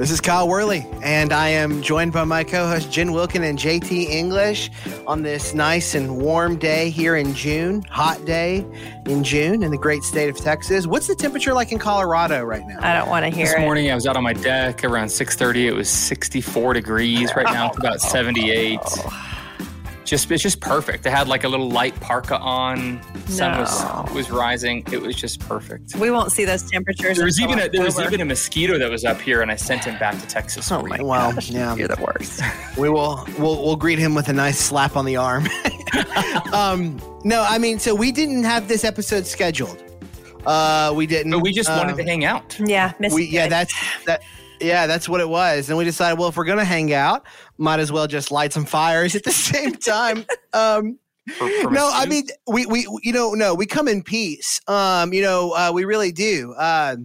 This is Kyle Worley, and I am joined by my co host Jen Wilkin and JT English on this nice and warm day here in June, hot day in June in the great state of Texas. What's the temperature like in Colorado right now? I don't want to hear this it. morning I was out on my deck around 6:30. It was 64 degrees. Right now it's about 78. Just it's just perfect. I had like a little light parka on. Sun No. was was rising. It was just perfect. We won't see those temperatures. There was even a, there was even a mosquito that was up here, and I sent him back to Texas. Oh my you. Well, gosh, yeah. you're the worst. We will we'll, we'll greet him with a nice slap on the arm. um, no, I mean, so we didn't have this episode scheduled. Uh, we didn't. But we just wanted um, to hang out. yeah, miss we yeah that's that yeah that's what it was. And we decided well if we're gonna hang out might as well just light some fires at the same time. Um no i mean we we you know no we come in peace. Um you know uh we really do. Uh,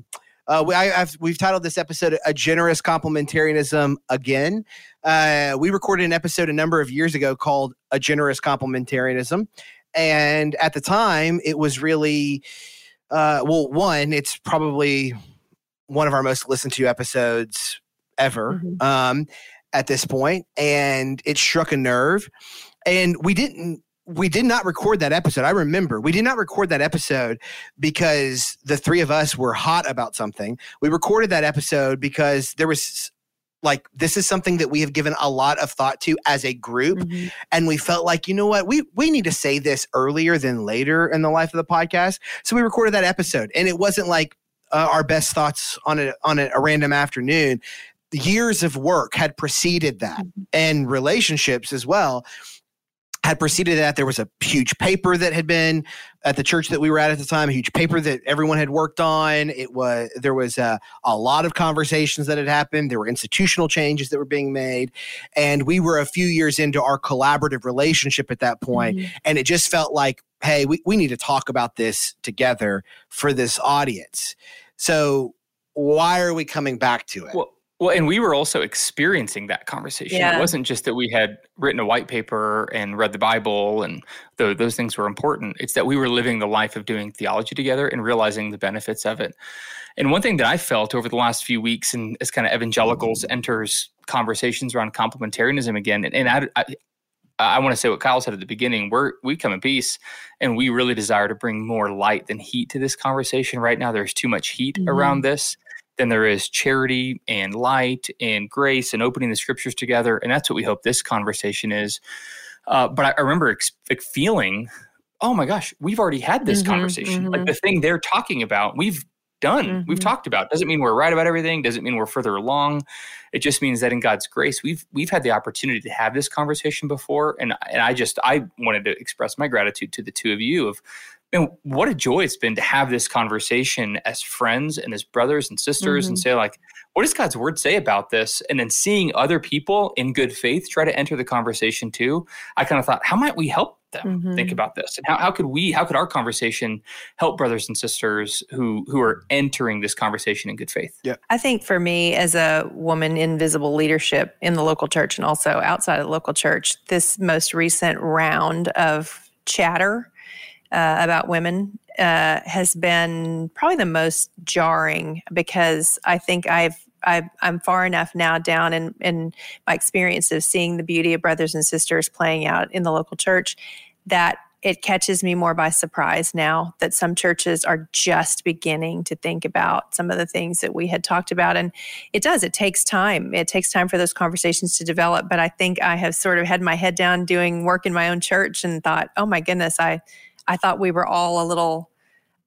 uh, we, I, I've, we've titled this episode "A Generous Complementarianism." Again, uh, we recorded an episode a number of years ago called "A Generous Complementarianism," and at the time, it was really, uh, well, one, it's probably one of our most listened to episodes ever Mhm. um, at this point, and it struck a nerve. And we didn't, we did not record that episode. I remember we did not record that episode because the three of us were hot about something. We recorded that episode because there was like this is something that we have given a lot of thought to as a group Mhm. and we felt like you know what we we need to say this earlier than later in the life of the podcast so we recorded that episode and it wasn't like uh, our best thoughts on a on a, a random afternoon years of work had preceded that and relationships as well had preceded that there was a huge paper that had been at the church that we were at at the time a huge paper that everyone had worked on. It was there was a, a lot of conversations that had happened. There were institutional changes that were being made. And we were a few years into our collaborative relationship at that point, Mhm. and it just felt like hey we, we need to talk about this together for this audience. So why are we coming back to it? Well, well, and we were also experiencing that conversation. Yeah. It wasn't just that we had written a white paper and read the Bible, and tho- those things were important. It's that we were living the life of doing theology together and realizing the benefits of it. And one thing that I felt over the last few weeks, and as kind of evangelicals enters conversations around complementarianism again, and, and I, I, I want to say what Kyle said at the beginning. We're we come in peace, and we really desire to bring more light than heat to this conversation. Right now, there's too much heat Mhm. around this than there is charity and light and grace and opening the scriptures together. And that's what we hope this conversation is. Uh, but I, I remember ex- feeling, oh my gosh, we've already had this Mhm, conversation. Like mhm. the thing they're talking about, we've done, we've Mhm. talked about. Doesn't mean we're right about everything. Doesn't mean we're further along. It just means that in God's grace, we've we've had the opportunity to have this conversation before. And and I just I wanted to express my gratitude to the two of you of and what a joy it's been to have this conversation as friends and as brothers and sisters and say like what does god's word say about this and then seeing other people in good faith try to enter the conversation too i kind of thought how might we help them think Mhm. about this and how, how could we how could our conversation help brothers and sisters who who are entering this conversation in good faith Yeah. I think for me, as a woman in visible leadership in the local church and also outside of the local church, this most recent round of chatter uh, about women uh, has been probably the most jarring because I think I've. I've, I'm far enough now down in, in my experience of seeing the beauty of brothers and sisters playing out in the local church that it catches me more by surprise now that some churches are just beginning to think about some of the things that we had talked about. And it does, it takes time. It takes time for those conversations to develop. But I think I have sort of had my head down doing work in my own church and thought, oh my goodness, I, I thought we were all a little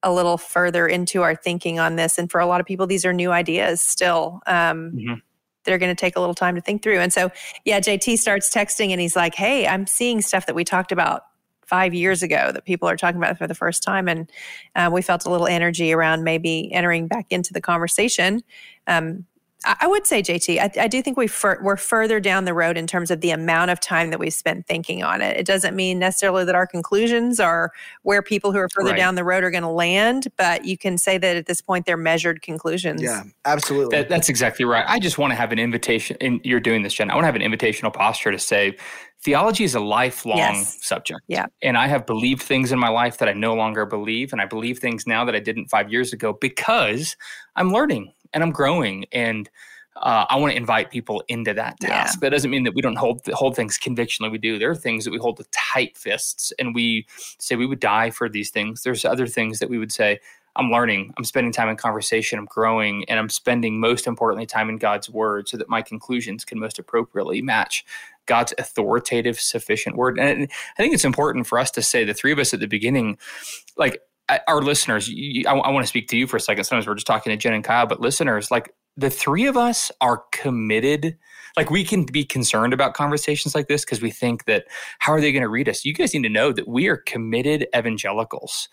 a little further into our thinking on this and for a lot of people these are new ideas still um, Mhm. they're going to take a little time to think through and so yeah jt starts texting and he's like hey i'm seeing stuff that we talked about five years ago that people are talking about for the first time. And uh, we felt a little energy around maybe entering back into the conversation. Um, I, I would say, JT, I, I do think we fur- we're further down the road in terms of the amount of time that we've spent thinking on it. It doesn't mean necessarily that our conclusions are where people who are further Right. down the road are going to land, but you can say that at this point they're measured conclusions. Yeah, absolutely. That, that's exactly right. I just want to have an invitation, and you're doing this, Jen. I want to have an invitational posture to say theology is a lifelong Yes. subject. Yeah. And I have believed things in my life that I no longer believe, and I believe things now that I didn't five years ago because I'm learning and I'm growing. And uh, I want to invite people into that task. Yeah. That doesn't mean that we don't hold hold things convictionally. We do. There are things that we hold with tight fists, and we say we would die for these things. There's other things that we would say. I'm learning. I'm spending time in conversation. I'm growing, and I'm spending most importantly time in God's word, so that my conclusions can most appropriately match God's authoritative, sufficient word. And I think it's important for us to say the three of us at the beginning, like our listeners, you, I, I want to speak to you for a second. Sometimes we're just talking to Jen and Kyle, but listeners, like the three of us are committed. Like we can be concerned about conversations like this because we think that how are they going to read us? You guys need to know that we are committed evangelicals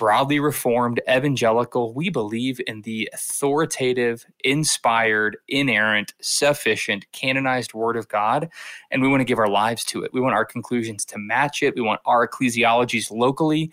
broadly reformed, evangelical. We believe in the authoritative, inspired, inerrant, sufficient, canonized Word of God, and we want to give our lives to it. We want our conclusions to match it. We want our ecclesiologies locally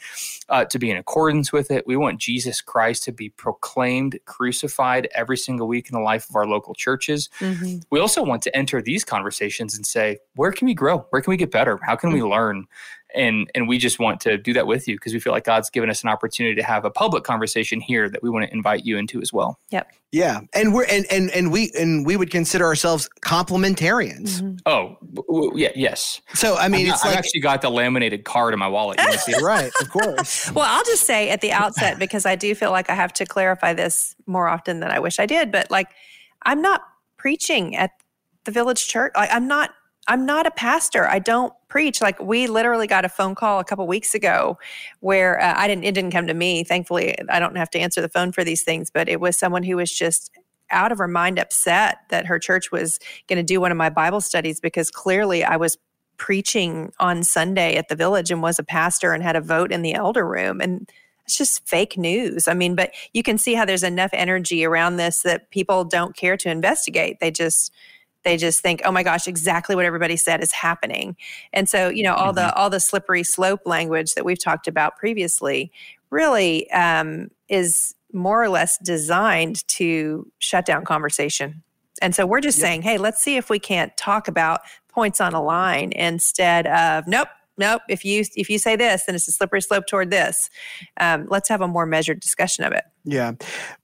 uh, to be in accordance with it. We want Jesus Christ to be proclaimed crucified every single week in the life of our local churches. Mm-hmm. We also want to enter these conversations and say, where can we grow? Where can we get better? How can we mm-hmm. learn? And and we just want to do that with you because we feel like God's given us an opportunity to have a public conversation here that we want to invite you into as well. Yep. Yeah, and we're and and and we and we would consider ourselves complementarians. Mm-hmm. Oh, w- yeah, yes. So I mean, i it's I've like, actually got the laminated card in my wallet. You see right, of course. well, I'll just say at the outset because I do feel like I have to clarify this more often than I wish I did. But like, I'm not preaching at the village church. Like, I'm not I'm not a pastor. I don't preach. Like we literally got a phone call a couple weeks ago where uh, I didn't. It didn't come to me. Thankfully, I don't have to answer the phone for these things. But it was someone who was just out of her mind, upset that her church was going to do one of my Bible studies because clearly I was preaching on Sunday at the village and was a pastor and had a vote in the elder room and it's just fake news. I mean, but you can see how there's enough energy around this that people don't care to investigate. They just they just think oh my gosh exactly what everybody said is happening and so you know all mm-hmm. the all the slippery slope language that we've talked about previously really um, is more or less designed to shut down conversation and so we're just yep. saying hey let's see if we can't talk about points on a line instead of nope nope if you if you say this then it's a slippery slope toward this um, let's have a more measured discussion of it yeah.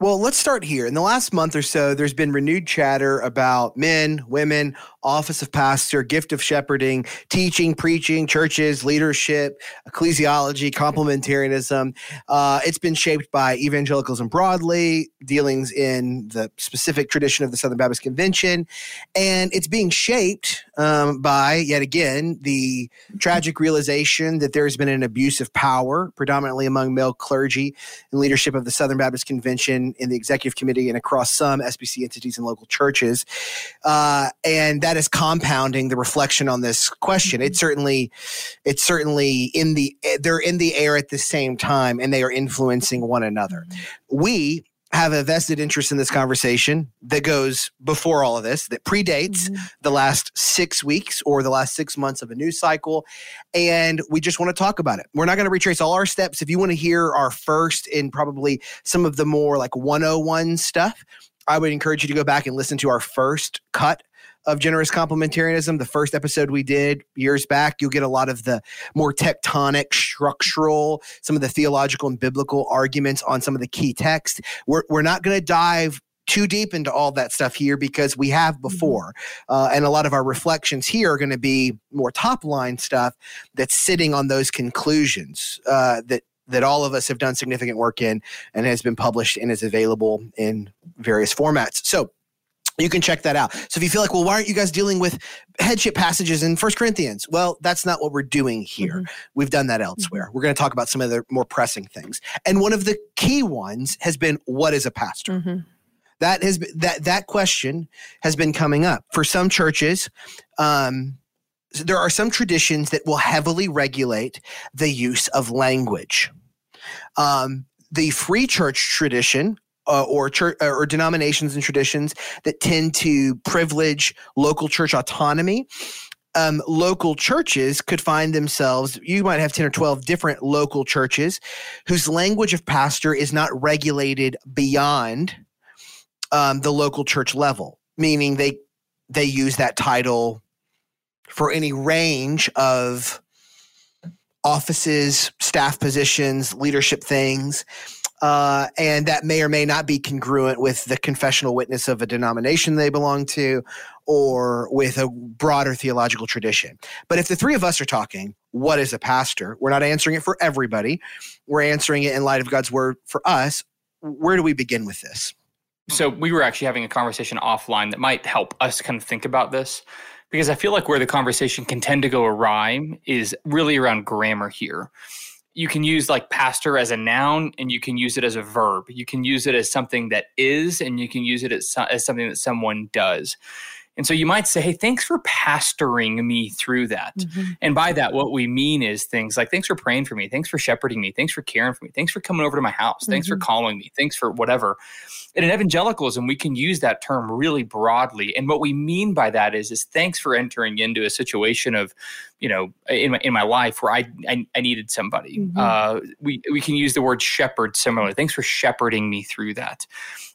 Well, let's start here. In the last month or so, there's been renewed chatter about men, women, office of pastor, gift of shepherding, teaching, preaching, churches, leadership, ecclesiology, complementarianism. Uh, it's been shaped by evangelicalism broadly, dealings in the specific tradition of the Southern Baptist Convention, and it's being shaped um, by, yet again, the tragic realization that there's been an abuse of power, predominantly among male clergy and leadership of the Southern Baptist Baptist Convention in the executive committee and across some SBC entities and local churches. Uh, and that is compounding the reflection on this question. It's certainly, it's certainly in the, they're in the air at the same time and they are influencing one another. We, have a vested interest in this conversation that goes before all of this, that predates mm-hmm. the last six weeks or the last six months of a news cycle. And we just want to talk about it. We're not going to retrace all our steps. If you want to hear our first and probably some of the more like 101 stuff, I would encourage you to go back and listen to our first cut of generous complementarianism, the first episode we did years back, you'll get a lot of the more tectonic, structural, some of the theological and biblical arguments on some of the key text. We're, we're not going to dive too deep into all that stuff here because we have mm-hmm. before. Uh, and a lot of our reflections here are going to be more top line stuff that's sitting on those conclusions uh, that that all of us have done significant work in and has been published and is available in various formats. So you can check that out. So if you feel like, well, why aren't you guys dealing with headship passages in First Corinthians? Well, that's not what we're doing here. Mm-hmm. We've done that elsewhere. Mm-hmm. We're going to talk about some of the more pressing things. And one of the key ones has been what is a pastor? Mm-hmm. That has been, that that question has been coming up for some churches. Um, there are some traditions that will heavily regulate the use of language. Um, the free church tradition uh, or church uh, or denominations and traditions that tend to privilege local church autonomy. Um, local churches could find themselves, you might have 10 or 12 different local churches whose language of pastor is not regulated beyond um, the local church level, meaning they they use that title for any range of offices, staff positions, leadership things uh, and that may or may not be congruent with the confessional witness of a denomination they belong to or with a broader theological tradition. But if the three of us are talking, what is a pastor? We're not answering it for everybody. We're answering it in light of God's word for us. Where do we begin with this? So we were actually having a conversation offline that might help us kind of think about this because I feel like where the conversation can tend to go awry is really around grammar here. You can use like pastor as a noun and you can use it as a verb. You can use it as something that is and you can use it as, as something that someone does. And so you might say, hey, thanks for pastoring me through that. Mm-hmm. And by that, what we mean is things like, thanks for praying for me. Thanks for shepherding me. Thanks for caring for me. Thanks for coming over to my house. Thanks mm-hmm. for calling me. Thanks for whatever. And in evangelicalism, we can use that term really broadly. And what we mean by that is, is thanks for entering into a situation of, you know, in my, in my life where I, I, I needed somebody. Mm-hmm. Uh, we, we can use the word shepherd similarly. Thanks for shepherding me through that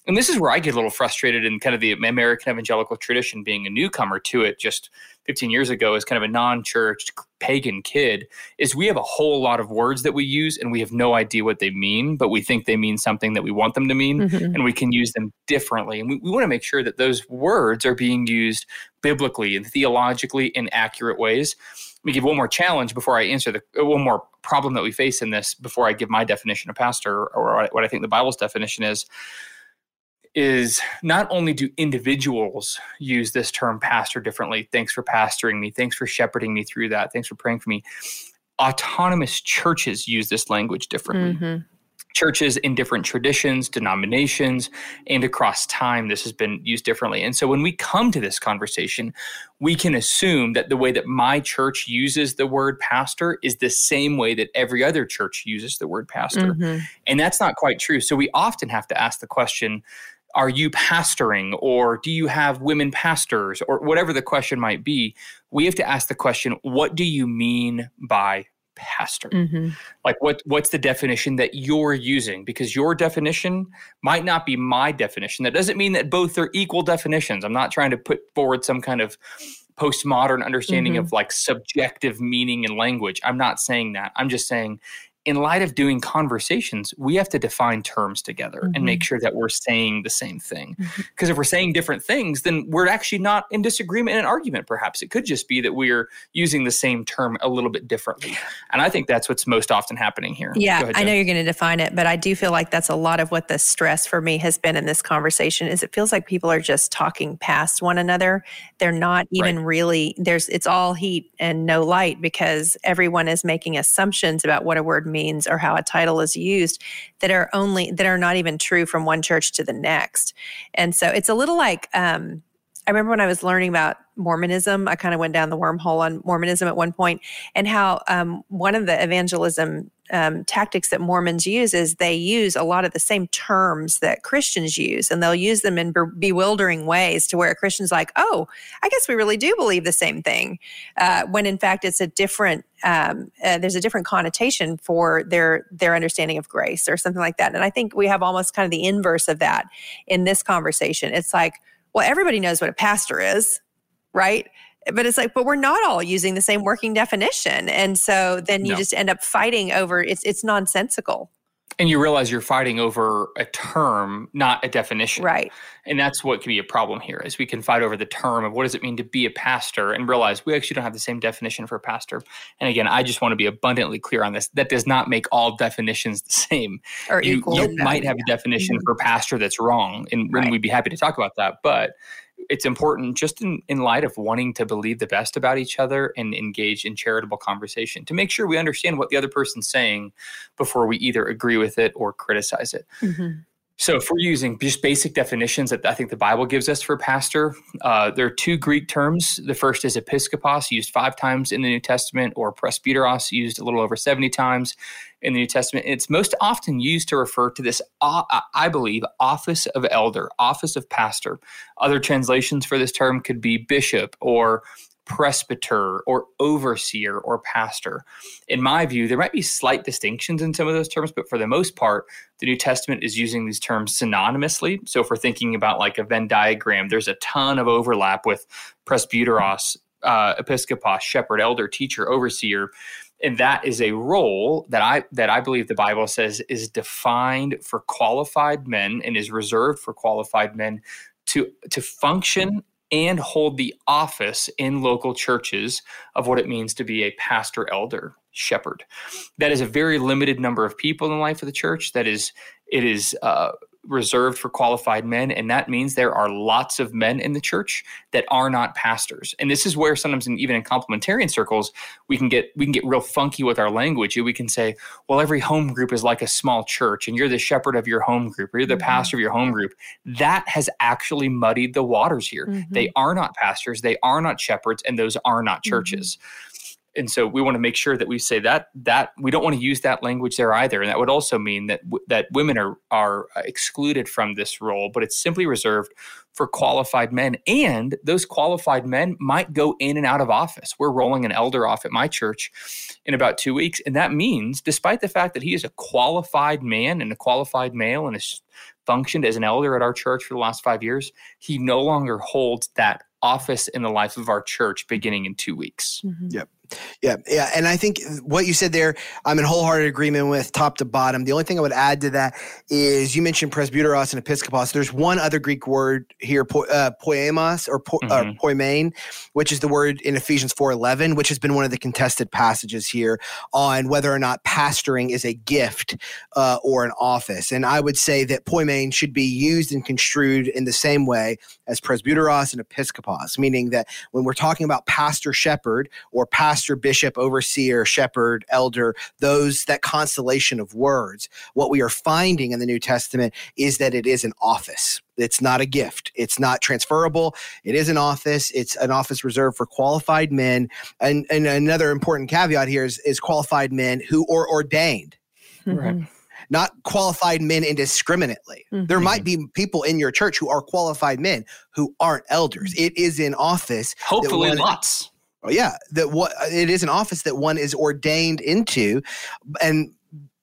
and this is where I get a little frustrated in kind of the American evangelical tradition, being a newcomer to it just 15 years ago as kind of a non-church pagan kid, is we have a whole lot of words that we use and we have no idea what they mean, but we think they mean something that we want them to mean, mm-hmm. and we can use them differently. And we, we want to make sure that those words are being used biblically and theologically in accurate ways. Let me give one more challenge before I answer the one more problem that we face in this before I give my definition of pastor or what I think the Bible's definition is is not only do individuals use this term pastor differently, thanks for pastoring me, thanks for shepherding me through that, thanks for praying for me. Autonomous churches use this language differently. Mm-hmm. Churches in different traditions, denominations, and across time, this has been used differently. And so when we come to this conversation, we can assume that the way that my church uses the word pastor is the same way that every other church uses the word pastor. Mm-hmm. And that's not quite true. So we often have to ask the question are you pastoring or do you have women pastors or whatever the question might be we have to ask the question what do you mean by pastor? Mm-hmm. like what what's the definition that you're using? Because your definition might not be my definition. That doesn't mean that both are equal definitions. I'm not trying to put forward some kind of postmodern understanding mm-hmm. of like subjective meaning and language. I'm not saying that. I'm just saying in light of doing conversations, we have to define terms together mm-hmm. and make sure that we're saying the same thing. Because mm-hmm. if we're saying different things, then we're actually not in disagreement in an argument, perhaps. It could just be that we're using the same term a little bit differently. And I think that's what's most often happening here. Yeah, ahead, I know you're going to define it, but I do feel like that's a lot of what the stress for me has been in this conversation is it feels like people are just talking past one another. They're not even right. really there's it's all heat and no light because everyone is making assumptions about what a word means means or how a title is used that are only that are not even true from one church to the next. And so it's a little like um, i remember when i was learning about mormonism i kind of went down the wormhole on mormonism at one point and how um, one of the evangelism um, tactics that Mormons use is they use a lot of the same terms that Christians use, and they'll use them in be- bewildering ways to where a Christian's like, "Oh, I guess we really do believe the same thing," uh, when in fact it's a different. Um, uh, there's a different connotation for their their understanding of grace or something like that, and I think we have almost kind of the inverse of that in this conversation. It's like, well, everybody knows what a pastor is, right? But it's like but we're not all using the same working definition. And so then you no. just end up fighting over it's it's nonsensical. And you realize you're fighting over a term not a definition. Right. And that's what can be a problem here is we can fight over the term of what does it mean to be a pastor and realize we actually don't have the same definition for a pastor. And again i just want to be abundantly clear on this that does not make all definitions the same. Or you, equal you might have a definition mm-hmm. for pastor that's wrong and, right. and we'd be happy to talk about that but it's important just in, in light of wanting to believe the best about each other and engage in charitable conversation to make sure we understand what the other person's saying before we either agree with it or criticize it. Mm-hmm. So, if we're using just basic definitions that I think the Bible gives us for pastor, uh, there are two Greek terms. The first is episkopos, used five times in the New Testament, or presbyteros, used a little over 70 times in the New Testament. It's most often used to refer to this, uh, I believe, office of elder, office of pastor. Other translations for this term could be bishop or presbyter or overseer or pastor. In my view, there might be slight distinctions in some of those terms, but for the most part, the New Testament is using these terms synonymously. So if we're thinking about like a Venn diagram, there's a ton of overlap with presbyteros, uh, episkopos, shepherd, elder, teacher, overseer and that is a role that I that I believe the Bible says is defined for qualified men and is reserved for qualified men to to function and hold the office in local churches of what it means to be a pastor elder shepherd. That is a very limited number of people in the life of the church. That is it is uh, reserved for qualified men and that means there are lots of men in the church that are not pastors and this is where sometimes in, even in complementarian circles we can get we can get real funky with our language we can say well every home group is like a small church and you're the shepherd of your home group or you're the mm-hmm. pastor of your home group that has actually muddied the waters here mm-hmm. they are not pastors they are not shepherds and those are not mm-hmm. churches mm-hmm and so we want to make sure that we say that that we don't want to use that language there either. And that would also mean that that women are are excluded from this role but it's simply reserved for qualified men. And those qualified men might go in and out of office. We're rolling an elder off at my church in about 2 weeks. And that means despite the fact that he is a qualified man and a qualified male and has functioned as an elder at our church for the last 5 years he no longer holds that office in the life of our church beginning in 2 weeks. Mm-hmm. yep yeah, yeah, and I think what you said there, I'm in wholehearted agreement with top to bottom. The only thing I would add to that is you mentioned presbyteros and episkopos. There's one other Greek word here, po, uh, poemos or po, uh, mm-hmm. uh, poimen, which is the word in Ephesians 4:11, which has been one of the contested passages here on whether or not pastoring is a gift uh, or an office. And I would say that poimen should be used and construed in the same way as presbyteros and episkopos, meaning that when we're talking about pastor shepherd or pastor pastor, bishop, overseer, shepherd, elder, those, that constellation of words. What we are finding in the New Testament is that it is an office. It's not a gift. It's not transferable. It is an office. It's an office reserved for qualified men. And, and another important caveat here is, is qualified men who are ordained. Right mm-hmm. Not qualified men indiscriminately. Mm-hmm. There might be people in your church who are qualified men who aren't elders. Mm-hmm. It is in office. Hopefully, lots. Oh, yeah, that what it is an office that one is ordained into, and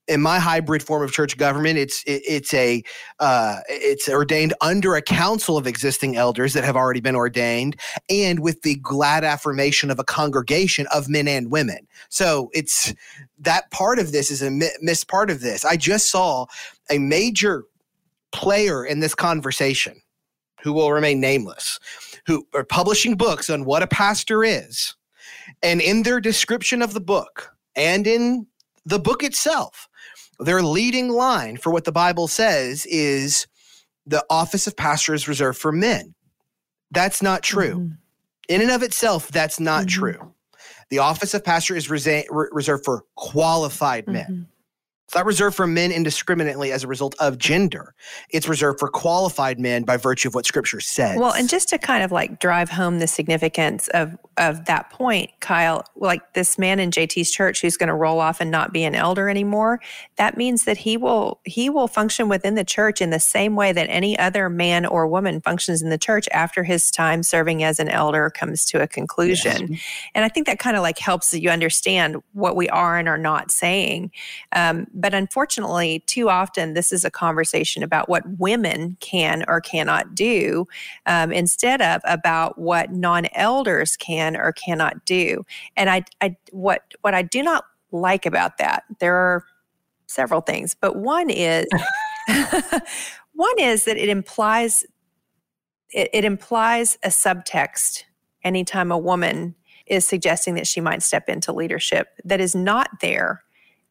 in my hybrid form of church government, it's it, it's a uh, it's ordained under a council of existing elders that have already been ordained, and with the glad affirmation of a congregation of men and women. So it's that part of this is a missed part of this. I just saw a major player in this conversation, who will remain nameless, who are publishing books on what a pastor is. And in their description of the book and in the book itself, their leading line for what the Bible says is the office of pastor is reserved for men. That's not true. Mm-hmm. In and of itself, that's not mm-hmm. true. The office of pastor is resa- reserved for qualified men. Mm-hmm. It's not reserved for men indiscriminately as a result of gender. It's reserved for qualified men by virtue of what scripture says. Well, and just to kind of like drive home the significance of of that point, Kyle, like this man in JT's church who's going to roll off and not be an elder anymore, that means that he will he will function within the church in the same way that any other man or woman functions in the church after his time serving as an elder comes to a conclusion. Yes. And I think that kind of like helps you understand what we are and are not saying. Um, but unfortunately, too often, this is a conversation about what women can or cannot do um, instead of about what non elders can or cannot do. And I, I, what, what I do not like about that, there are several things, but one is, one is that it implies, it, it implies a subtext anytime a woman is suggesting that she might step into leadership that is not there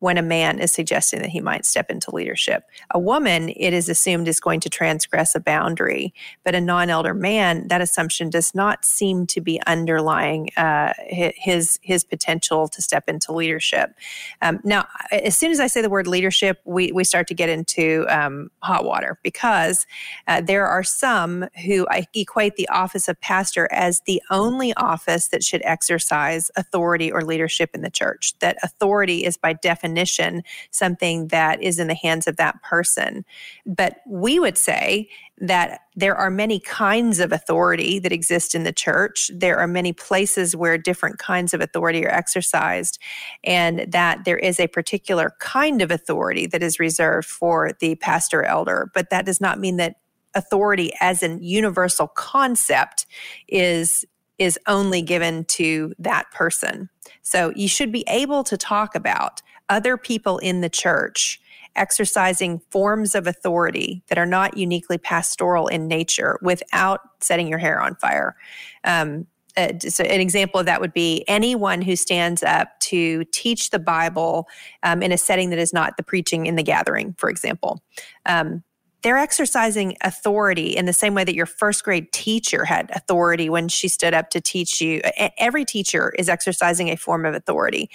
when a man is suggesting that he might step into leadership. A woman, it is assumed, is going to transgress a boundary, but a non elder man, that assumption does not seem to be underlying uh, his, his potential to step into leadership. Um, now, as soon as I say the word leadership, we, we start to get into um, hot water because uh, there are some who equate the office of pastor as the only office that should exercise authority or leadership in the church, that authority is by definition definition something that is in the hands of that person. But we would say that there are many kinds of authority that exist in the church. There are many places where different kinds of authority are exercised, and that there is a particular kind of authority that is reserved for the pastor elder. But that does not mean that authority as an universal concept is is only given to that person. So you should be able to talk about other people in the church exercising forms of authority that are not uniquely pastoral in nature without setting your hair on fire. Um, uh, so an example of that would be anyone who stands up to teach the Bible um, in a setting that is not the preaching in the gathering, for example. Um, they're exercising authority in the same way that your first grade teacher had authority when she stood up to teach you. Every teacher is exercising a form of authority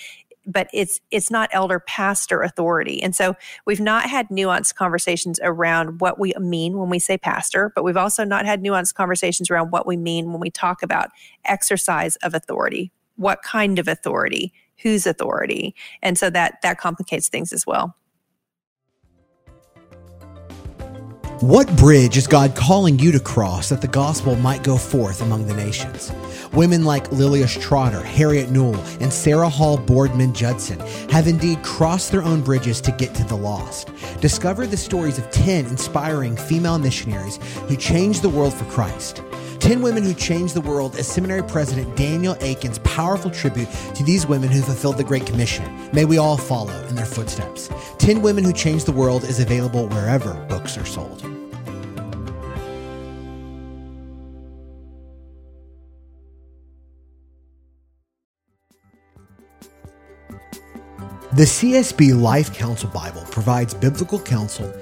but it's it's not elder pastor authority. And so we've not had nuanced conversations around what we mean when we say pastor, but we've also not had nuanced conversations around what we mean when we talk about exercise of authority. What kind of authority? Whose authority? And so that that complicates things as well. What bridge is God calling you to cross that the gospel might go forth among the nations? Women like Lilias Trotter, Harriet Newell, and Sarah Hall Boardman Judson have indeed crossed their own bridges to get to the lost. Discover the stories of 10 inspiring female missionaries who changed the world for Christ. 10 Women Who Changed the World as Seminary President Daniel Akin's powerful tribute to these women who fulfilled the Great Commission. May we all follow in their footsteps. 10 Women Who Changed the World is available wherever books are sold. The CSB Life Counsel Bible provides biblical counsel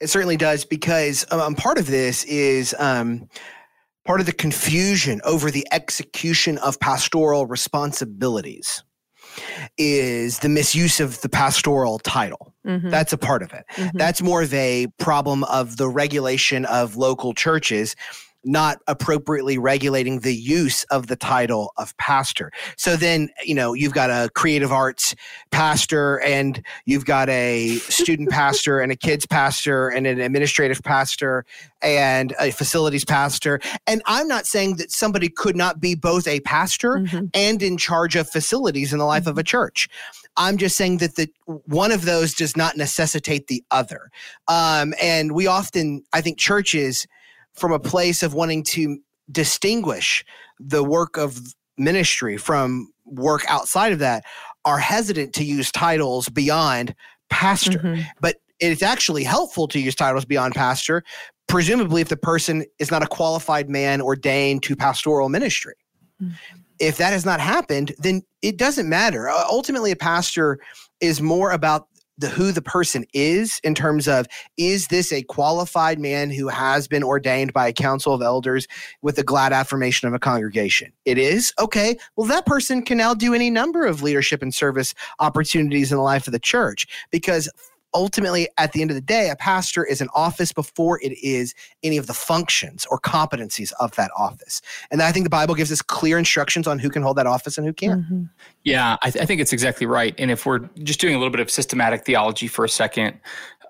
It certainly does because um, part of this is um, part of the confusion over the execution of pastoral responsibilities is the misuse of the pastoral title. Mm-hmm. That's a part of it. Mm-hmm. That's more of a problem of the regulation of local churches not appropriately regulating the use of the title of pastor. So then, you know, you've got a creative arts pastor and you've got a student pastor and a kids pastor and an administrative pastor and a facilities pastor. And I'm not saying that somebody could not be both a pastor mm-hmm. and in charge of facilities in the life mm-hmm. of a church. I'm just saying that the one of those does not necessitate the other. Um, and we often, I think, churches from a place of wanting to distinguish the work of ministry from work outside of that are hesitant to use titles beyond pastor. Mm-hmm. But it's actually helpful to use titles beyond pastor, presumably if the person is not a qualified man ordained to pastoral ministry. Mm-hmm. If that has not happened, then it doesn't matter. Uh, ultimately, a pastor is more about the who the person is in terms of is this a qualified man who has been ordained by a council of elders with the glad affirmation of a congregation? It is? Okay. Well that person can now do any number of leadership and service opportunities in the life of the church because ultimately, at the end of the day, a pastor is an office before it is any of the functions or competencies of that office. And I think the Bible gives us clear instructions on who can hold that office and who can't. Mm-hmm. Yeah, I, th- I, think it's exactly right. And if we're just doing a little bit of systematic theology for a second,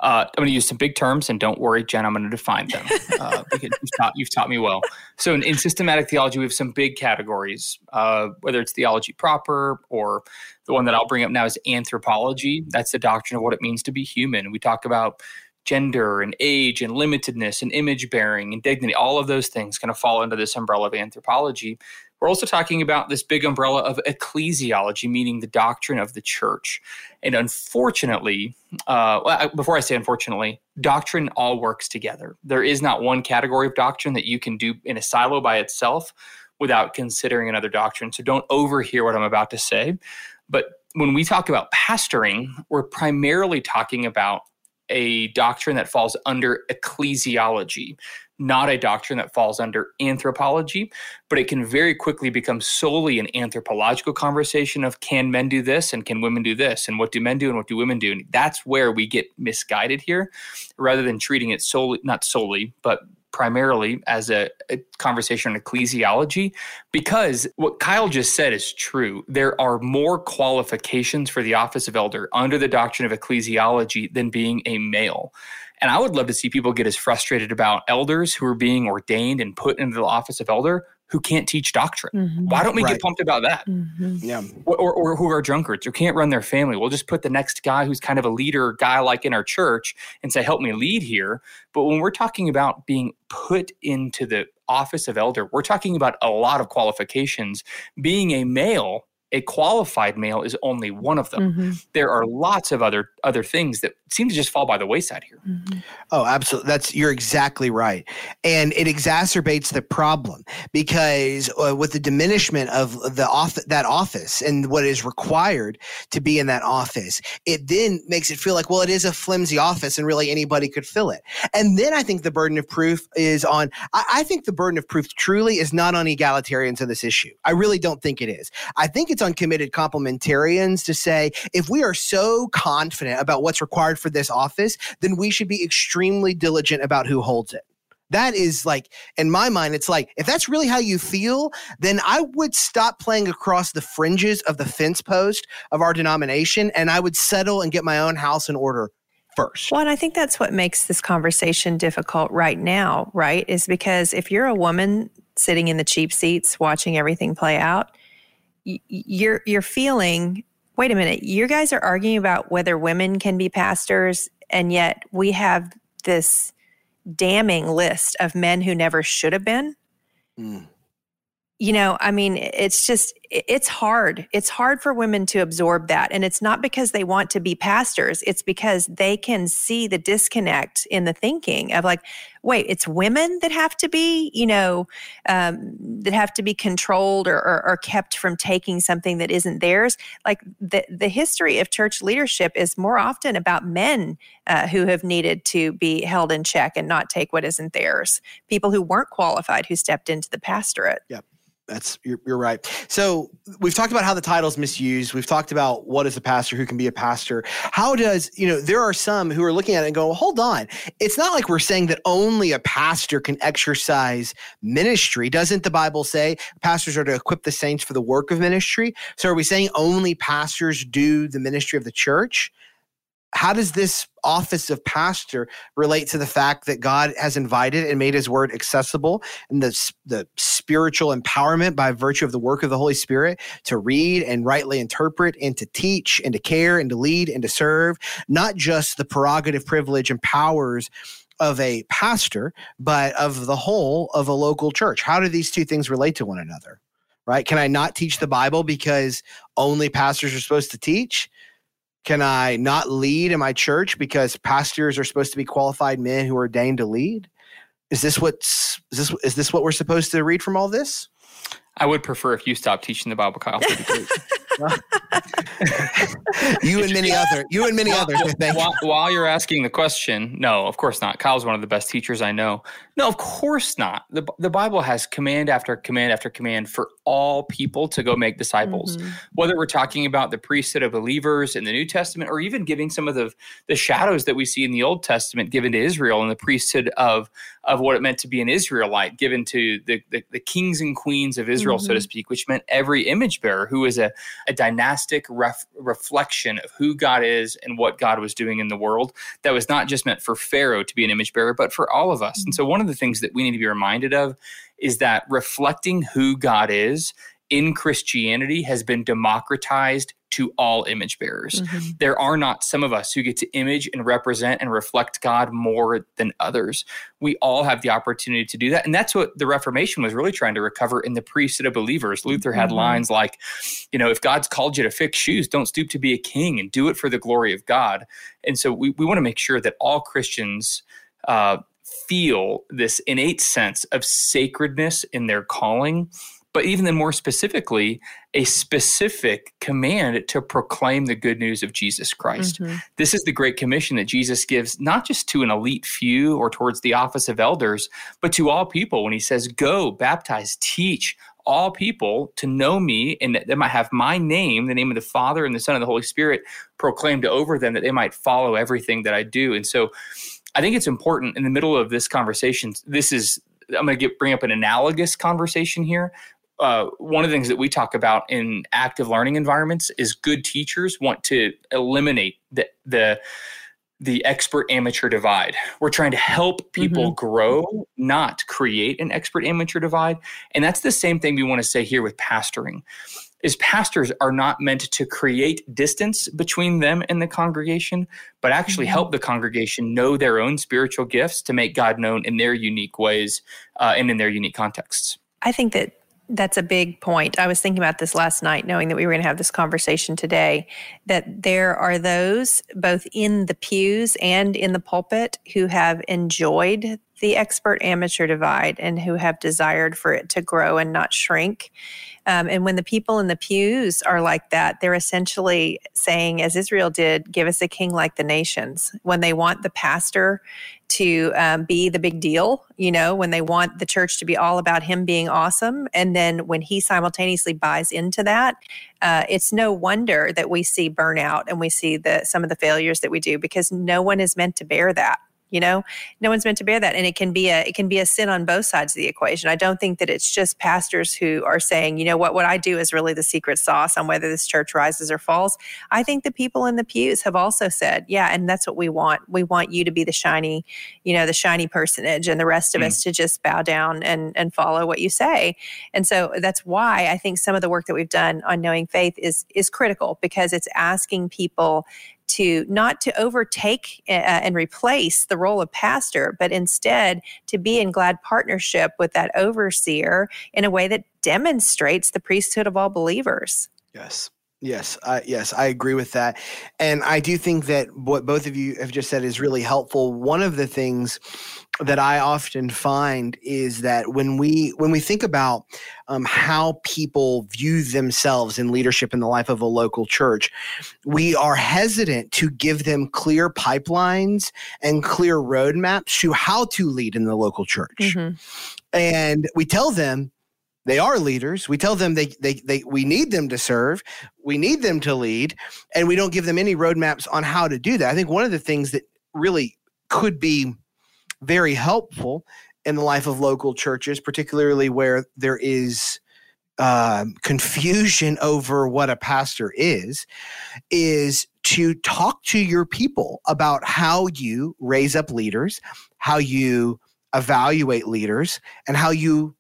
uh, I'm going to use some big terms, and don't worry, Jen, I'm going to define them uh, because you've taught, you've taught, me well. So, in, in, systematic theology, we have some big categories, uh, whether it's theology proper or the one that I'll bring up now is anthropology. That's the doctrine of what it means to be human. We talk about gender and age and limitedness and image bearing and dignity. All of those things kind of fall under this umbrella of anthropology. We're also talking about this big umbrella of ecclesiology, meaning the doctrine of the church. And unfortunately, uh, well, before I say unfortunately, doctrine all works together. There is not one category of doctrine that you can do in a silo by itself without considering another doctrine. So don't overhear what I'm about to say. But when we talk about pastoring, we're primarily talking about a doctrine that falls under ecclesiology not a doctrine that falls under anthropology, but it can very quickly become solely an anthropological conversation of can men do this and can women do this and what do men do and what do women do. And that's where we get misguided here rather than treating it solely, not solely, but primarily as a, a, conversation on ecclesiology because what Kyle just said is true. There are more qualifications for the office of elder under the doctrine of ecclesiology than being a male. And I would love to see people get as frustrated about elders who are being ordained and put into the office of elder who can't teach doctrine. Mm-hmm. Why don't we right. get pumped about that? Mm-hmm. Yeah. Or, or, or, who are drunkards or can't run their family. We'll just put the next guy who's kind of a leader guy like in our church and say, help me lead here. But when we're talking about being put into the office of elder, we're talking about a lot of qualifications. Being a male a qualified male is only one of them. Mm-hmm. There are lots of other other things that seem to just fall by the wayside here. Mm-hmm. Oh, absolutely. That's you're exactly right, and it exacerbates the problem because uh, with the diminishment of the off that office and what is required to be in that office, it then makes it feel like well, it is a flimsy office, and really anybody could fill it. And then I think the burden of proof is on. I, I think the burden of proof truly is not on egalitarians in this issue. I really don't think it is. I think it's it's on committed complementarians to say if we are so confident about what's required for this office, then we should be extremely diligent about who holds it. That is like, in my mind, it's like, if that's really how you feel, then I would stop playing across the fringes of the fence post of our denomination and I would settle and get my own house in order first. Well, and I think that's what makes this conversation difficult right now, right? Is because if you're a woman sitting in the cheap seats watching everything play out, you're you're feeling wait a minute you guys are arguing about whether women can be pastors and yet we have this damning list of men who never should have been mm. You know i mean it's just it's hard it's hard for women to absorb that and it's not because they want to be pastors it's because they can see the disconnect in the thinking of like wait, it's women that have to be, you know, um, that have to be controlled or, or, or, kept from taking something that isn't theirs. Like the, the history of church leadership is more often about men uh, who have needed to be held in check and not take what isn't theirs. People who weren't qualified who stepped into the pastorate. Yep that's you're, you're right. So we've talked about how the title's misused. We've talked about what is a pastor who can be a pastor. How does you know there are some who are looking at it and go well, hold on. It's not like we're saying that only a pastor can exercise ministry. Doesn't the bible say pastors are to equip the saints for the work of ministry? So are we saying only pastors do the ministry of the church how does this office of pastor relate to the fact that God has invited and made his word accessible and the, the spiritual empowerment by virtue of the work of the Holy Spirit to read and rightly interpret and to teach and to care and to lead and to serve, not just the prerogative, privilege, and powers of a pastor, but of the whole of a local church? How do these two things relate to one another? Right? Can I not teach the Bible because only pastors are supposed to teach? Can I not lead in my church because pastors are supposed to be qualified men who are ordained to lead? Is this what's is this is this what we're supposed to read from all this? I would prefer if you stopped teaching the Bible, Kyle. you and many other, you and many others. While, while, you're asking the question, no, of course not. Kyle's one of the best teachers I know. No, of course not. the The Bible has command after command after command for all people to go make disciples. Mm-hmm. Whether we're talking about the priesthood of believers in the New Testament, or even giving some of the the shadows that we see in the Old Testament given to Israel and the priesthood of of what it meant to be an Israelite, given to the the, the kings and queens of Israel, mm-hmm. so to mm-hmm. speak, which meant every image bearer who is a, a dynastic ref, reflection of who God is and what God was doing in the world. That was not just meant for Pharaoh to be an image bearer, but for all of us. And so, one of the things that we need to be reminded of is that reflecting who God is in Christianity has been democratized to all image bearers. Mm-hmm. There are not some of us who get to image and represent and reflect God more than others. We all have the opportunity to do that. And that's what the Reformation was really trying to recover in the priesthood of believers. Luther had mm-hmm. lines like, you know, if God's called you to fix shoes, don't stoop to be a king and do it for the glory of God. And so we, we want to make sure that all Christians uh, feel this innate sense of sacredness in their calling but even then more specifically, a specific command to proclaim the good news of Jesus Christ. Mm-hmm. This is the great commission that Jesus gives not just to an elite few or towards the office of elders, but to all people when he says, Go, baptize, teach all people to know me and that they might have my name, the name of the Father and the Son and the Holy Spirit proclaimed over them, that they might follow everything that I do. And so I think it's important in the middle of this conversation. This is, I'm going to get, bring up an analogous conversation here. Uh, one of the things that we talk about in active learning environments is good teachers want to eliminate the, the the expert amateur divide. We're trying to help people mm-hmm. grow, not create an expert amateur divide. And that's the same thing we want to say here with pastoring. Is pastors are not meant to create distance between them and the congregation, but actually mm-hmm. help the congregation know their own spiritual gifts to make God known in their unique ways uh, and in their unique contexts. I think that that's a big point. I was thinking about this last night, knowing that we were going to have this conversation today. That there are those both in the pews and in the pulpit who have enjoyed the expert amateur divide and who have desired for it to grow and not shrink. Um, and when the people in the pews are like that, they're essentially saying, as Israel did, give us a king like the nations. When they want the pastor to um, be the big deal, you know, when they want the church to be all about him being awesome. And then when he simultaneously buys into that, uh, it's no wonder that we see burnout and we see the some of the failures that we do because no one is meant to bear that you know? No one's meant to bear that and it can be a it can be a sin on both sides of the equation. I don't think that it's just pastors who are saying you know what? What i do is really the secret sauce on whether this church rises or falls. I think the people in the pews have also said yeah and that's what we want. We want you to be the shiny you know the shiny personage and the rest of mm. us to just bow down and and follow what you say. And so that's why i think some of the work that we've done on knowing faith is is critical because it's asking people to not to overtake uh, and replace the role of pastor, but instead to be in glad partnership with that overseer in a way that demonstrates the priesthood of all believers. Yes. Yes, uh, yes, I agree with that, and I do think that what both of you have just said is really helpful. One of the things that I often find is that when we when we think about um, how people view themselves in leadership in the life of a local church, we are hesitant to give them clear pipelines and clear roadmaps to how to lead in the local church, mm-hmm. and we tell them they are leaders. We tell them they, they, they, we need them to serve, we need them to lead, and we don't give them any roadmaps on how to do that. I think one of the things that really could be very helpful in the life of local churches, particularly where there is uh, confusion over what a pastor is, is to talk to your people about how you raise up leaders, how you evaluate leaders, and how you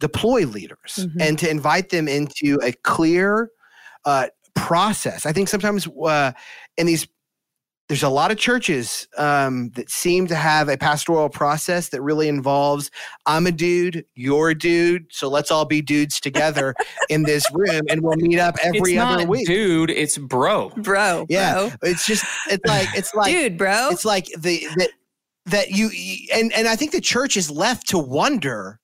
deploy leaders mm-hmm. and to invite them into a clear uh, process. I think sometimes uh, in these, there's a lot of churches um, that seem to have a pastoral process that really involves I'm a dude, you're a dude, so let's all be dudes together in this room, and we'll meet up every it's other week. Dude, it's bro, bro, yeah. Bro. It's just it's like it's like dude, bro. It's like the that that you and and I think the church is left to wonder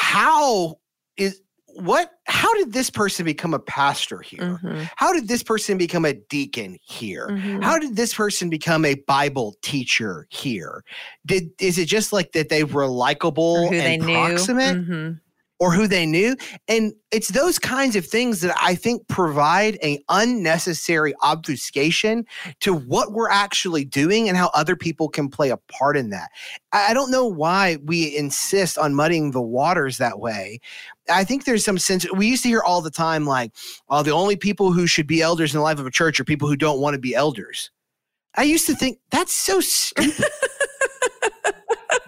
how is what how did this person become a pastor here? Mm-hmm. how did this person become a deacon here? Mm-hmm. how did this person become a bible teacher here? Did is it just like that they were likable and proximate? Mm-hmm or who they knew. And it's those kinds of things that I think provide an unnecessary obfuscation to what we're actually doing and how other people can play a part in that. I don't know why we insist on muddying the waters that way. I think there's some sense we used to hear all the time like, "Oh, the only people who should be elders in the life of a church are people who don't want to be elders." I used to think that's so stupid.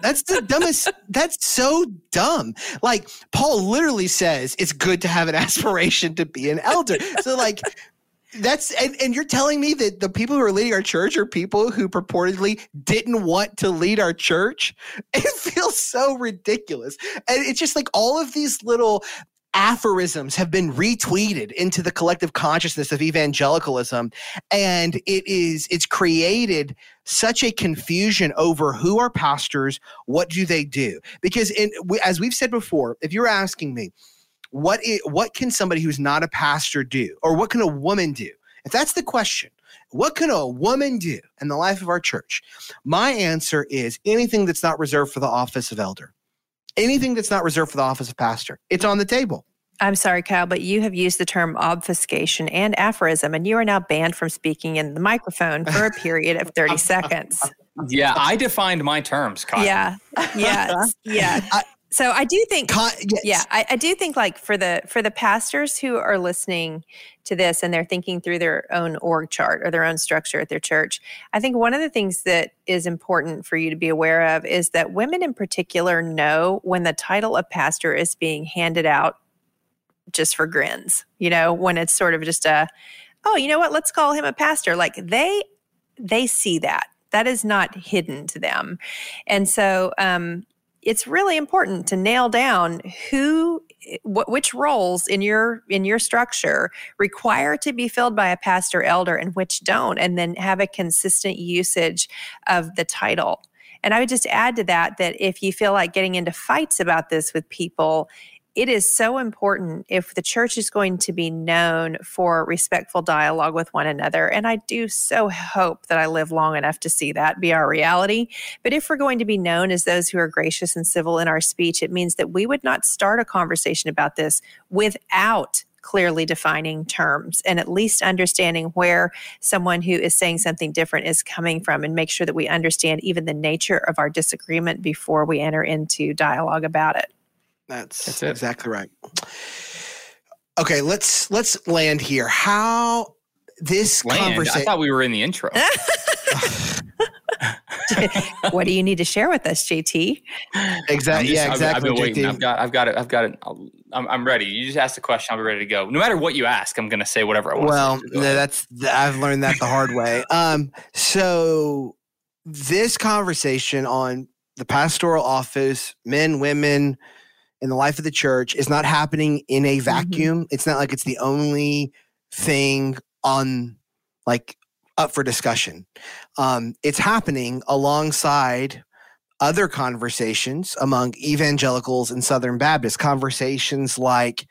That's the dumbest. That's so dumb. Like Paul literally says, it's good to have an aspiration to be an elder. So like. That's and, and you're telling me that the people who are leading our church are people who purportedly didn't want to lead our church. It feels so ridiculous. And it's just like all of these little aphorisms have been retweeted into the collective consciousness of evangelicalism and it is it's created such a confusion over who are pastors what do they do? Because in as we've said before if you're asking me what is, what can somebody who's not a pastor do? Or what can a woman do? If that's the question what can a woman do in the life of our church? My answer is anything that's not reserved for the office of elder. Anything that's not reserved for the office of pastor. It's on the table. I'm sorry, Kyle, but you have used the term obfuscation and aphorism, and you are now banned from speaking in the microphone for a period of 30 seconds. Yeah, I defined my terms, Kyle. Yeah, yeah, yeah. I, so I do think, yes. yeah, I, I, do think like for the for the pastors who are listening to this and they're thinking through their own org chart or their own structure at their church, I think one of the things that is important for you to be aware of is that women in particular know when the title of pastor is being handed out just for grins. You know, when it's sort of just a, oh, you know what? Let's call him a pastor. Like they they see that that is not hidden to them and so um, it's really important to nail down who what, which roles in your in your structure require to be filled by a pastor elder and which don't and then have a consistent usage of the title and i would just add to that that if you feel like getting into fights about this with people it is so important if the church is going to be known for respectful dialogue with one another. And I do so hope that I live long enough to see that be our reality. But if we're going to be known as those who are gracious and civil in our speech, it means that we would not start a conversation about this without clearly defining terms and at least understanding where someone who is saying something different is coming from and make sure that we understand even the nature of our disagreement before we enter into dialogue about it. That's, That's exactly right. Okay, let's let's land here. How this conversation? I thought we were in the intro. what do you need to share with us, JT? Exactly. yeah, exactly. I've, I've been waiting. I've got. I've got it. I've got it. I'm, I'm ready. You just ask the question. I'll be ready to go. No matter what you ask, I'm going to say whatever I want. Well, that's I've learned that the hard way. Um, so this conversation on the pastoral office, men, women, in the life of the church is not happening in a mm-hmm. vacuum. Mm-hmm. It's not like it's the only thing on like up for discussion. Um, it's happening alongside other conversations among evangelicals and Southern Baptists. Conversations like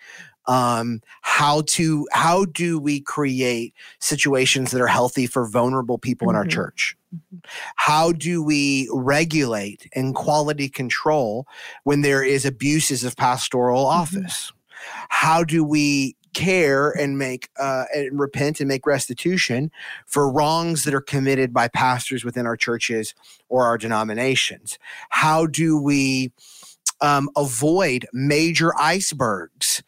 um, how to how do we create situations that are healthy for vulnerable people mm-hmm. in our mm-hmm. church. How do we regulate and quality control when there is abuses of pastoral mm-hmm. office mm-hmm. how do we care and make uh, and repent and make restitution for wrongs that are committed by pastors within our churches or our denominations how do we um, avoid major icebergs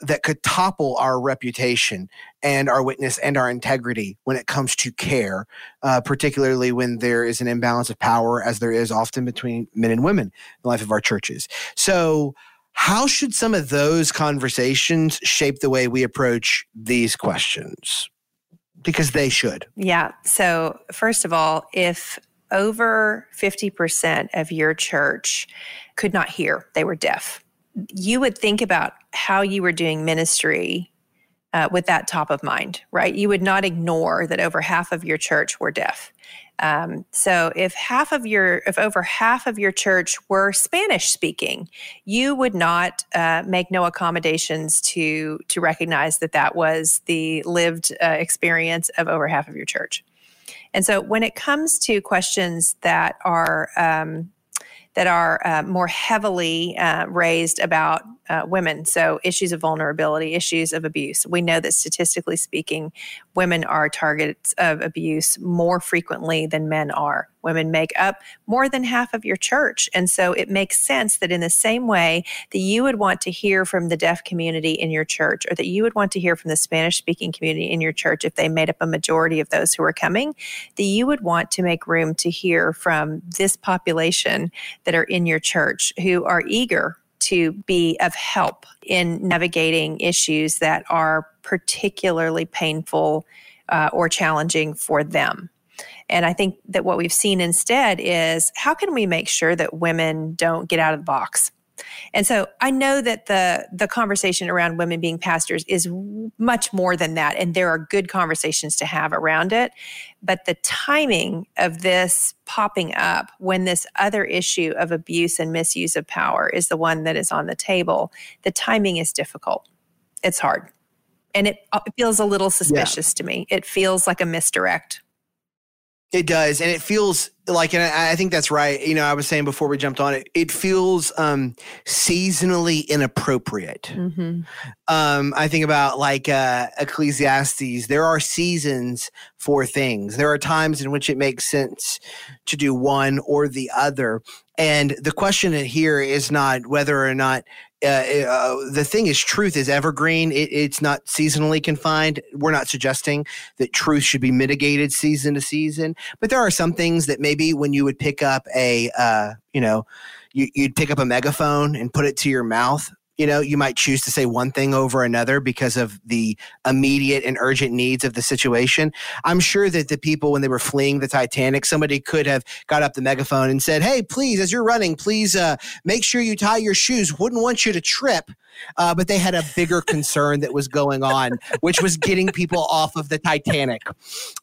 that could topple our reputation and our witness and our integrity when it comes to care, uh, particularly when there is an imbalance of power, as there is often between men and women in the life of our churches. So, how should some of those conversations shape the way we approach these questions? Because they should. Yeah. So, first of all, if over 50% of your church could not hear, they were deaf you would think about how you were doing ministry uh, with that top of mind, right? You would not ignore that over half of your church were deaf. Um, so if half of your, if over half of your church were Spanish speaking, you would not uh, make no accommodations to to recognize that that was the lived uh, experience of over half of your church. And so when it comes to questions that are um, that are uh, more heavily uh, raised about uh, women. So, issues of vulnerability, issues of abuse. We know that statistically speaking, women are targets of abuse more frequently than men are. Women make up more than half of your church. And so it makes sense that in the same way that you would want to hear from the deaf community in your church, or that you would want to hear from the Spanish speaking community in your church if they made up a majority of those who are coming, that you would want to make room to hear from this population that are in your church who are eager to be of help in navigating issues that are particularly painful uh, or challenging for them. And I think that what we've seen instead is how can we make sure that women don't get out of the box? And so I know that the the conversation around women being pastors is much more than that and there are good conversations to have around it, but the timing of this popping up when this other issue of abuse and misuse of power is the one that is on the table, the timing is difficult. It's hard. And it, uh, it feels a little suspicious yeah. to me. It feels like a misdirect. It does, and it feels like, and I, I, think that's right. You know, I was saying before we jumped on it, it feels um, seasonally inappropriate. Mm-hmm. Um, I think about like uh, Ecclesiastes. There are seasons for things. There are times in which it makes sense to do one or the other. And the question here is not whether or not uh, uh, the thing is, truth is evergreen. It, it's not seasonally confined. We're not suggesting that truth should be mitigated season to season, but there are some things that maybe when you would pick up a, uh, you know, you, you'd pick up a megaphone and put it to your mouth you know you might choose to say one thing over another because of the immediate and urgent needs of the situation. I'm sure that the people when they were fleeing the titanic somebody could have got up the megaphone and said hey please as you're running please uh, make sure you tie your shoes. Wouldn't want you to trip uh, but they had a bigger concern that was going on, which was getting people off of the Titanic.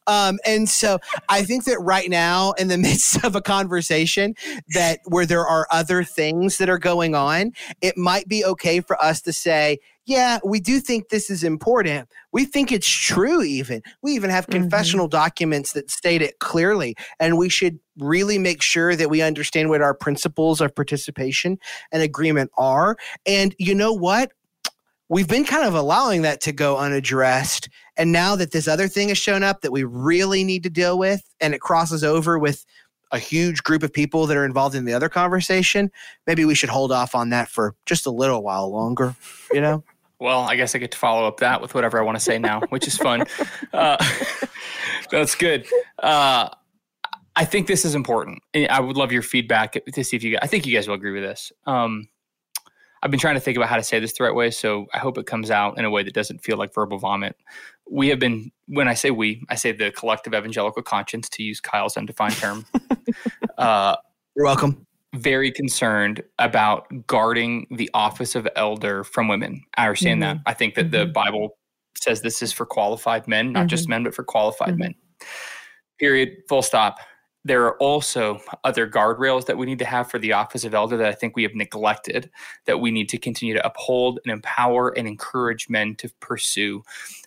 Um, and so I think that right now, in the midst of a conversation that where there are other things that are going on, it might be okay for us to say, yeah, we do think this is important. We think it's true, even. We even have mm-hmm. confessional documents that state it clearly. And we should really make sure that we understand what our principles of participation and agreement are. And you know what? We've been kind of allowing that to go unaddressed. And now that this other thing has shown up that we really need to deal with, and it crosses over with a huge group of people that are involved in the other conversation, maybe we should hold off on that for just a little while longer, you know? Well, I guess I get to follow up that with whatever I want to say now, which is fun. Uh, that's good. Uh, I think this is important. I would love your feedback to see if you. I think you guys will agree with this. Um, I've been trying to think about how to say this the right way, so I hope it comes out in a way that doesn't feel like verbal vomit. We have been, when I say we, I say the collective evangelical conscience, to use Kyle's undefined term. uh, You're welcome very concerned about guarding the office of elder from women. I understand mm-hmm. that. I think that mm-hmm. the Bible says this is for qualified men, not mm-hmm. just men, but for qualified mm-hmm. men. Period. Full stop. There are also other guardrails that we need to have for the office of elder that I think we have neglected, that we need to continue to uphold and empower and encourage men to pursue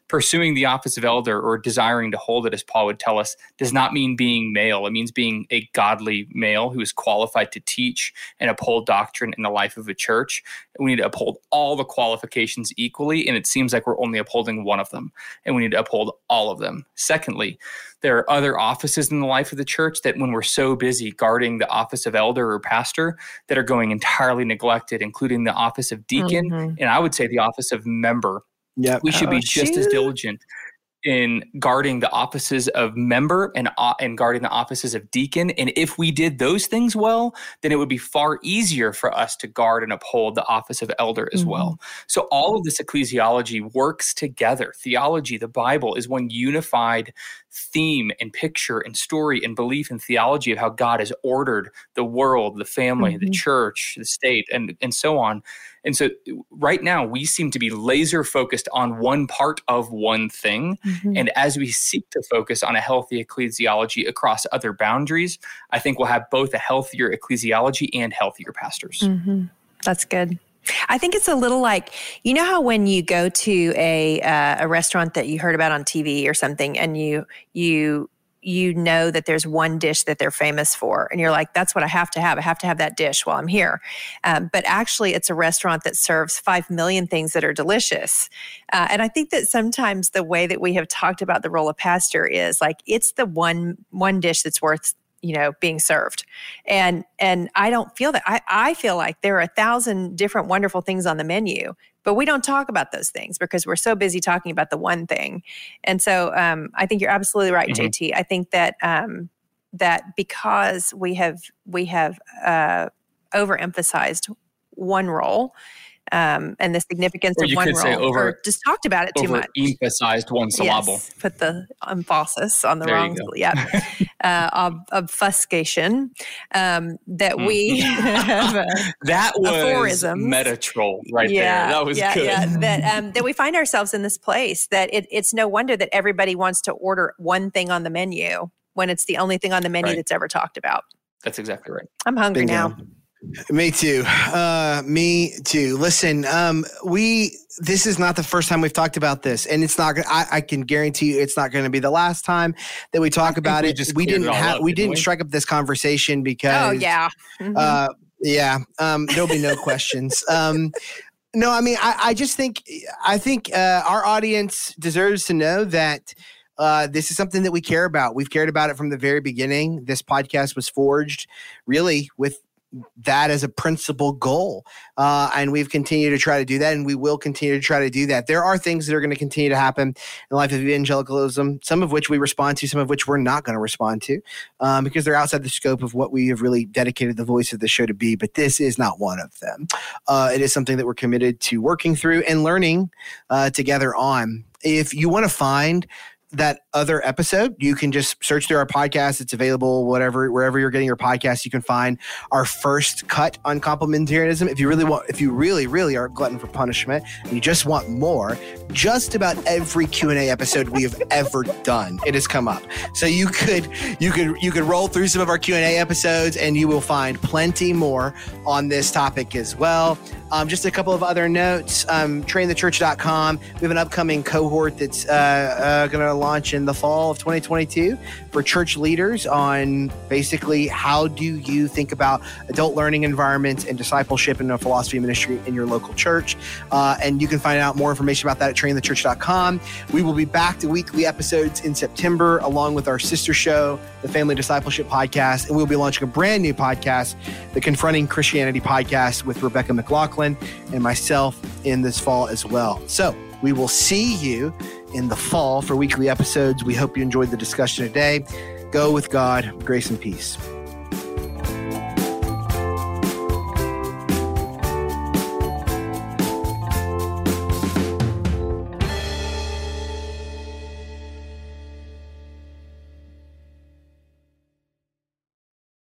pursuing the office of elder or desiring to hold it, as Paul would tell us, does not mean being male. It means being a godly male who is qualified to teach and uphold doctrine in the life of a church. We need to uphold all the qualifications equally, and it seems like we're only upholding one of them, and we need to uphold all of them. Secondly, there are other offices in the life of the church that when we're so busy guarding the office of elder or pastor that are going entirely neglected including the office of deacon mm-hmm. and i would say the office of member yeah, we should oh, be just shoot. as diligent in guarding the offices of member and uh, and guarding the offices of deacon. And if we did those things well, then it would be far easier for us to guard and uphold the office of elder as mm-hmm. well. So all of this ecclesiology works together. Theology, the Bible, is one unified theme and picture and story and belief and theology of how God has ordered the world, the family, mm-hmm. the church, the state, and and so on. And so right now we seem to be laser focused on one part of one thing. Mm-hmm. And as we seek to focus on a healthy ecclesiology across other boundaries, I think we'll have both a healthier ecclesiology and healthier pastors. Mm-hmm. That's good. I think it's a little like you know how when you go to a uh, a restaurant that you heard about on TV or something, and you you you know that there's one dish that they're famous for and you're like that's what i have to have. I have to have that dish while i'm here. Um, but actually it's a restaurant that serves 5 million things that are delicious. Uh, and i think that sometimes the way that we have talked about the role of pastor is like it's the one one dish that's worth you know being served and and i don't feel that i i feel like there are a thousand different wonderful things on the menu but we don't talk about those things because we're so busy talking about the one thing and so um, i think you're absolutely right mm-hmm. jt i think that um, that because we have we have uh, overemphasized one role um, and the significance of one role, over, or just talked about it too much. Emphasized one syllable. Yes, put the emphasis on the wrong. Yeah. uh, ob- obfuscation um, that we have, uh, that was aphorisms. meta troll right yeah, there. That was yeah, good. yeah. That um, that we find ourselves in this place that it, it's no wonder that everybody wants to order one thing on the menu when it's the only thing on the menu Right. that's ever talked about. That's exactly right. I'm hungry Bingo. now. Me too. Uh, me too. Listen, um, we this is not the first time we've talked about this, and it's not. I, I can guarantee you, it's not going to be the last time that we talk about we it. just we didn't have. we didn't didn't we? strike up this conversation because. Oh yeah. Mhm. Uh, yeah. Um, there'll be no questions. Um, no, I mean, I, I just think, I think uh, our audience deserves to know that uh, this is something that we care about. We've cared about it from the very beginning. This podcast was forged really with that as a principal goal. Uh, and we've continued to try to do that, and we will continue to try to do that. There are things that are going to continue to happen in the life of evangelicalism, some of which we respond to, some of which we're not going to respond to um, because they're outside the scope of what we have really dedicated the voice of the show to be. But this is not one of them. Uh, it is something that we're committed to working through and learning uh, together on. If you want to find that other episode, you can just search through our podcast. It's available whatever wherever you're getting your podcast. You can find our first cut on complementarianism. If you really want, if you really, really are glutton for punishment, and you just want more, just about every Q and A episode we have ever done, it has come up. So you could you could you could roll through some of our Q and A episodes, and you will find plenty more on this topic as well. Um, just a couple of other notes. Um, trainthechurch.com. We have an upcoming cohort that's uh, uh, going to launch in the fall of 2022 for church leaders on basically how do you think about adult learning environments and discipleship in a philosophy ministry in your local church. Uh, and you can find out more information about that at trainthechurch.com. We will be back to weekly episodes in September, along with our sister show, the Family Discipleship Podcast. And we'll be launching a brand new podcast, the Confronting Christianity Podcast, with Rebecca McLaughlin and myself in this fall as well. So we will see you in the fall for weekly episodes. We hope you enjoyed the discussion today. Go with God, grace and peace.